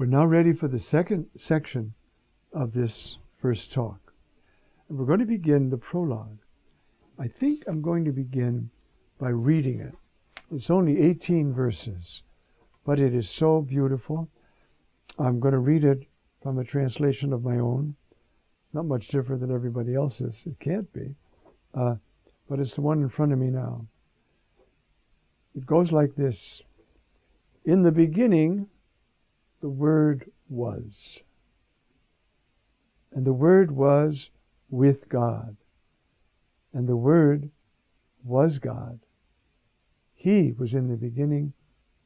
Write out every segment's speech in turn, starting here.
We're now ready for the second section of this first talk. And we're going to begin the prologue. I think I'm going to begin by reading it. It's only 18 verses, but it is so beautiful. I'm going to read it from a translation of my own. It's not much different than everybody else's. It can't be. Uh, but it's the one in front of me now. It goes like this In the beginning, the Word was. And the Word was with God. And the Word was God. He was in the beginning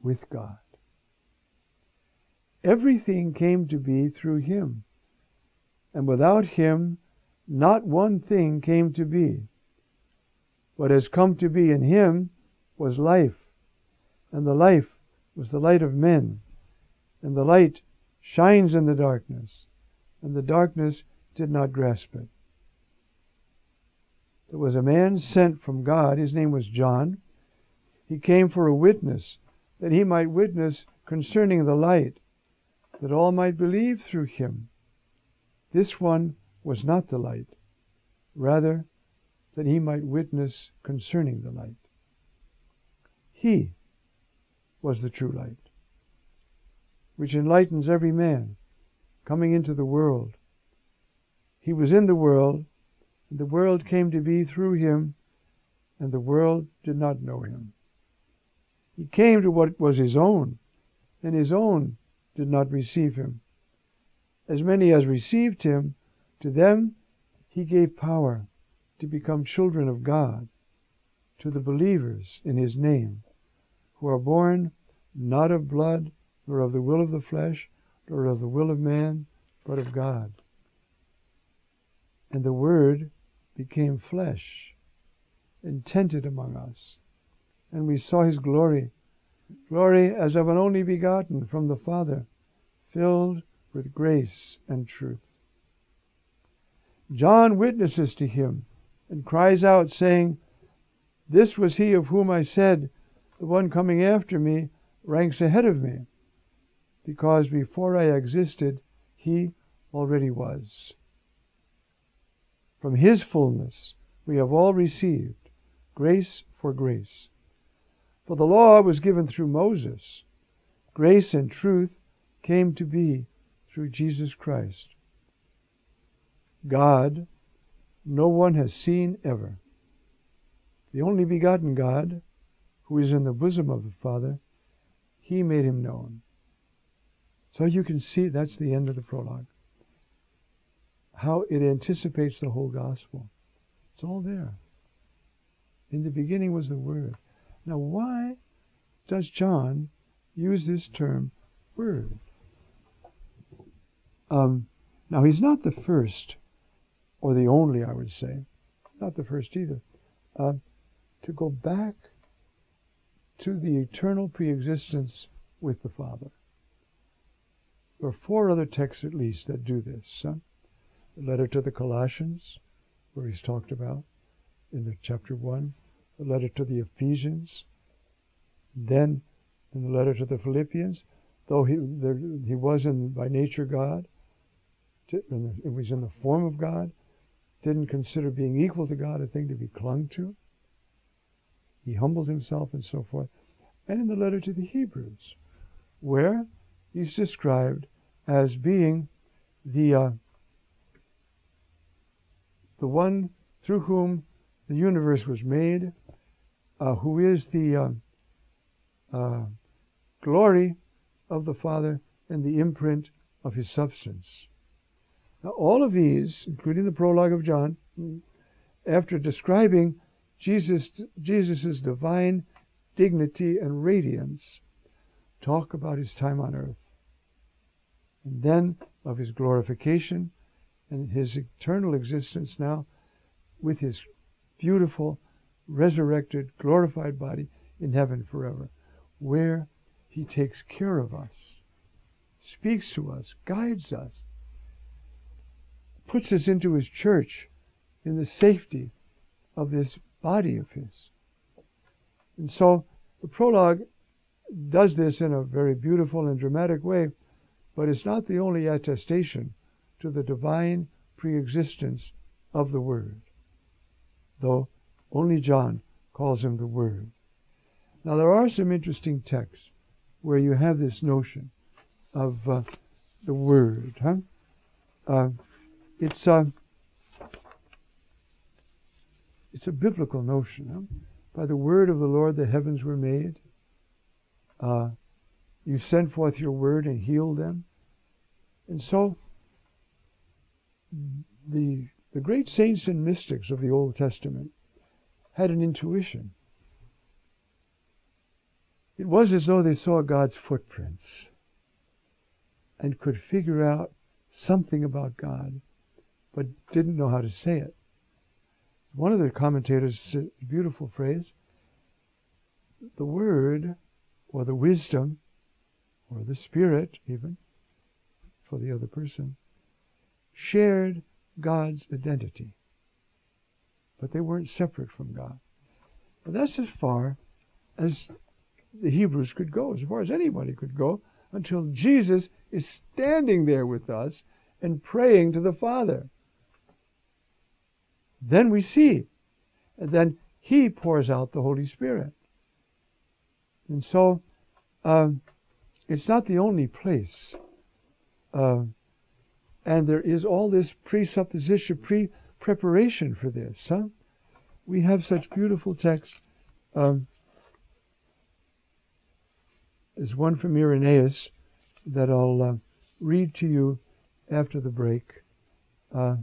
with God. Everything came to be through Him. And without Him, not one thing came to be. What has come to be in Him was life. And the life was the light of men and the light shines in the darkness, and the darkness did not grasp it. There was a man sent from God, his name was John. He came for a witness, that he might witness concerning the light, that all might believe through him. This one was not the light, rather, that he might witness concerning the light. He was the true light which enlightens every man coming into the world. He was in the world, and the world came to be through him, and the world did not know him. He came to what was his own, and his own did not receive him. As many as received him, to them he gave power to become children of God, to the believers in his name, who are born not of blood, nor of the will of the flesh, nor of the will of man, but of God. And the Word became flesh and tented among us. And we saw his glory, glory as of an only begotten from the Father, filled with grace and truth. John witnesses to him and cries out, saying, This was he of whom I said, The one coming after me ranks ahead of me because before I existed, He already was. From His fullness we have all received grace for grace. For the law was given through Moses, grace and truth came to be through Jesus Christ. God, no one has seen ever. The only begotten God, who is in the bosom of the Father, He made him known. So you can see that's the end of the prologue. How it anticipates the whole gospel. It's all there. In the beginning was the Word. Now, why does John use this term, Word? Um, now, he's not the first, or the only, I would say, not the first either, uh, to go back to the eternal preexistence with the Father. There are four other texts at least that do this. Huh? The letter to the Colossians, where he's talked about in the chapter 1, the letter to the Ephesians, then in the letter to the Philippians, though he, there, he was in, by nature God, it was in the form of God, didn't consider being equal to God a thing to be clung to. He humbled himself and so forth. And in the letter to the Hebrews, where he's described as being the uh, the one through whom the universe was made, uh, who is the uh, uh, glory of the Father and the imprint of His substance. Now, all of these, including the prologue of John, after describing Jesus Jesus's divine dignity and radiance, talk about His time on earth and then of his glorification and his eternal existence now with his beautiful, resurrected, glorified body in heaven forever, where he takes care of us, speaks to us, guides us, puts us into his church in the safety of this body of his. And so the prologue does this in a very beautiful and dramatic way but it's not the only attestation to the divine preexistence of the Word, though only John calls him the Word. Now, there are some interesting texts where you have this notion of uh, the Word. Huh? Uh, it's uh, it's a biblical notion. Huh? By the word of the Lord the heavens were made. Uh, you sent forth your word and healed them. And so, the the great saints and mystics of the Old Testament had an intuition. It was as though they saw God's footprints and could figure out something about God, but didn't know how to say it. One of the commentators said a beautiful phrase the Word, or the wisdom, or the Spirit, even, for the other person, shared God's identity. But they weren't separate from God. But that's as far as the Hebrews could go, as far as anybody could go, until Jesus is standing there with us and praying to the Father. Then we see. And then He pours out the Holy Spirit. And so, um, it's not the only place. Uh, and there is all this presupposition, pre preparation for this. Huh? We have such beautiful texts. Um, there's one from Irenaeus that I'll uh, read to you after the break, uh,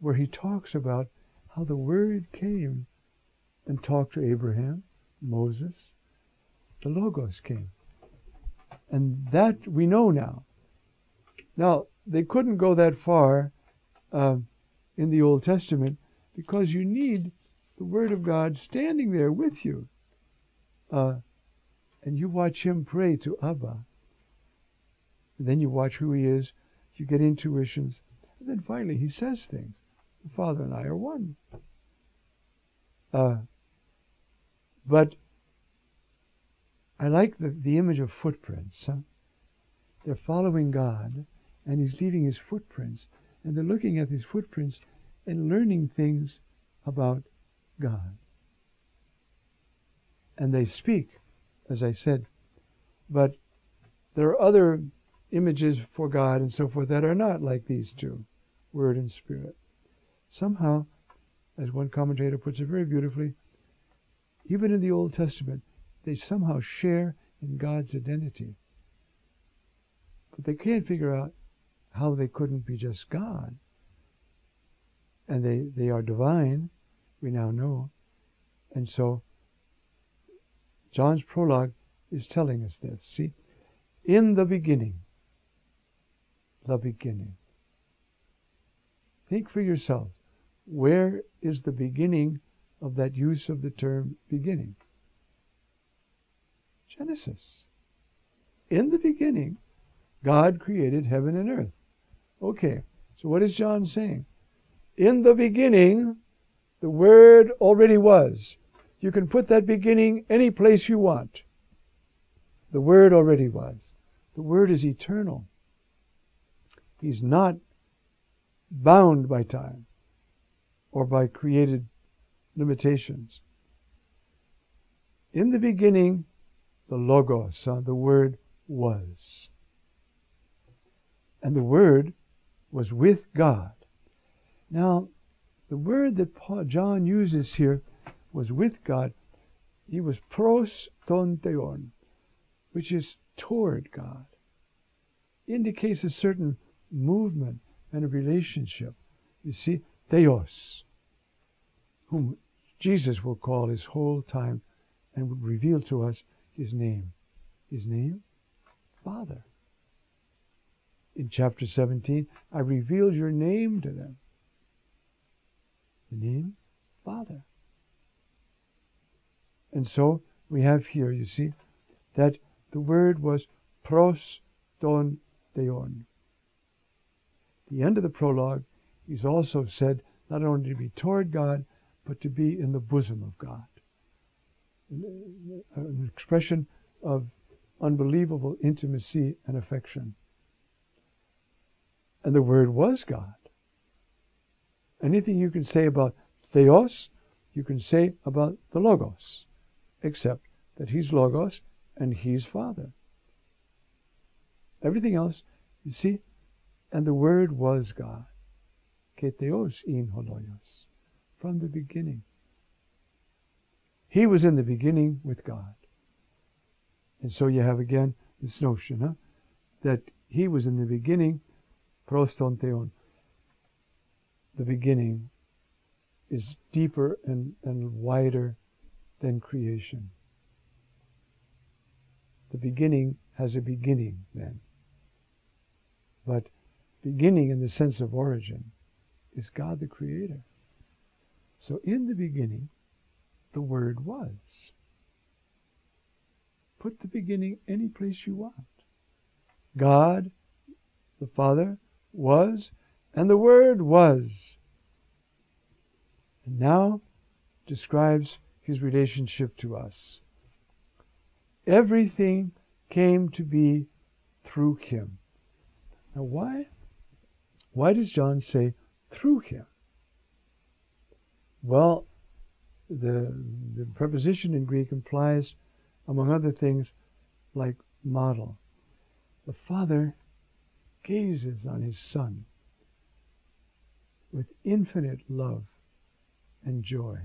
where he talks about how the Word came and talked to Abraham, Moses, the Logos came. And that we know now. Now, they couldn't go that far uh, in the Old Testament because you need the Word of God standing there with you. Uh, and you watch Him pray to Abba. And then you watch who He is, you get intuitions, and then finally He says things. The Father and I are one. Uh, but I like the, the image of footprints. Huh? They're following God, and He's leaving His footprints, and they're looking at His footprints and learning things about God. And they speak, as I said, but there are other images for God and so forth that are not like these two, Word and Spirit. Somehow, as one commentator puts it very beautifully, even in the Old Testament, they somehow share in God's identity. But they can't figure out how they couldn't be just God. And they, they are divine, we now know. And so John's prologue is telling us this. See, in the beginning, the beginning. Think for yourself. Where is the beginning of that use of the term beginning? Genesis. In the beginning, God created heaven and earth. Okay, so what is John saying? In the beginning, the Word already was. You can put that beginning any place you want. The Word already was. The Word is eternal. He's not bound by time or by created limitations. In the beginning, the Logos, the Word was. And the Word was with God. Now, the word that Paul, John uses here was with God. He was pros ton theon, which is toward God. Indicates a certain movement and a relationship. You see, Theos, whom Jesus will call his whole time and would reveal to us his name. His name? Father. In chapter 17, I revealed your name to them. The name? Father. And so we have here, you see, that the word was pros ton theon the end of the prologue, is also said not only to be toward God, but to be in the bosom of God. An expression of unbelievable intimacy and affection And the Word was God. Anything you can say about Theos, you can say about the Logos, except that He's Logos and He's Father. Everything else, you see, and the Word was God. Theos en ho logos. From the beginning. He was in the beginning with God. And so you have again this notion, huh? That he was in the beginning, pros ton theon. The beginning is deeper and, and wider than creation. The beginning has a beginning then. But beginning in the sense of origin is God the Creator. So in the beginning, the Word was. Put the beginning any place you want. God, the Father, was, and the Word was. And now describes his relationship to us. Everything came to be through him. Now why? Why does John say through him? Well, the, the preposition in Greek implies, among other things, like model. The Father gazes on his Son with infinite love and joy.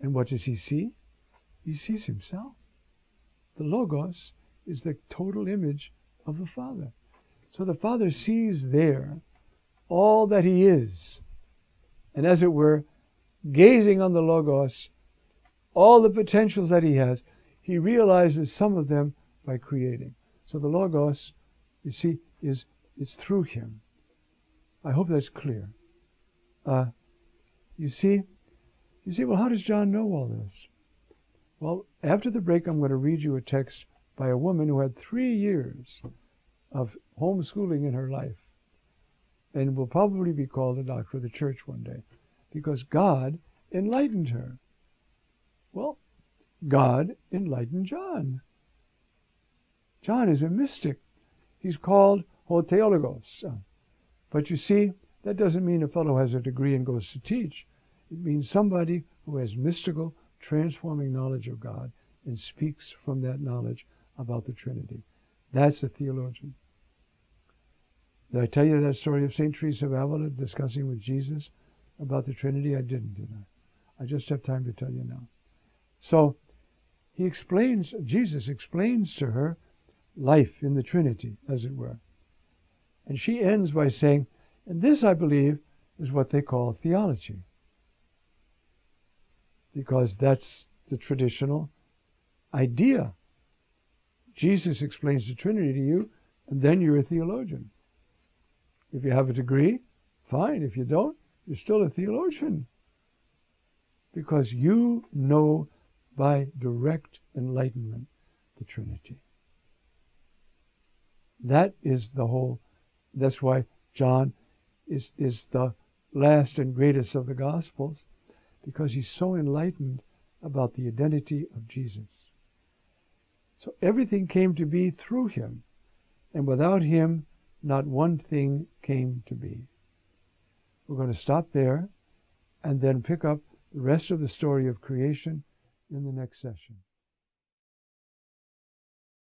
And what does he see? He sees himself. The Logos is the total image of the Father. So the Father sees there all that he is. And as it were, gazing on the Logos, all the potentials that he has, he realizes some of them by creating. So the Logos, you see, is it's through him. I hope that's clear. Uh, you see, you see, well, how does John know all this? Well, after the break, I'm going to read you a text by a woman who had three years of homeschooling in her life and will probably be called a doctor of the church one day because God enlightened her. Well, God enlightened John. John is a mystic. He's called Ho Theologos. But you see, that doesn't mean a fellow has a degree and goes to teach. It means somebody who has mystical, transforming knowledge of God and speaks from that knowledge about the Trinity. That's a theologian. Did I tell you that story of St. Teresa of Avila discussing with Jesus about the Trinity? I didn't, did I? I just have time to tell you now. So he explains, Jesus explains to her life in the Trinity, as it were. And she ends by saying, and this, I believe, is what they call theology. Because that's the traditional idea. Jesus explains the Trinity to you, and then you're a theologian. If you have a degree, fine. If you don't, you're still a theologian. Because you know by direct enlightenment the Trinity. That is the whole, that's why John is, is the last and greatest of the Gospels, because he's so enlightened about the identity of Jesus. So everything came to be through him, and without him, not one thing came to be. We're going to stop there and then pick up the rest of the story of creation in the next session.